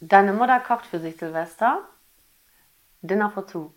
Deine Mutter kocht für sich Silvester. Dinner for two.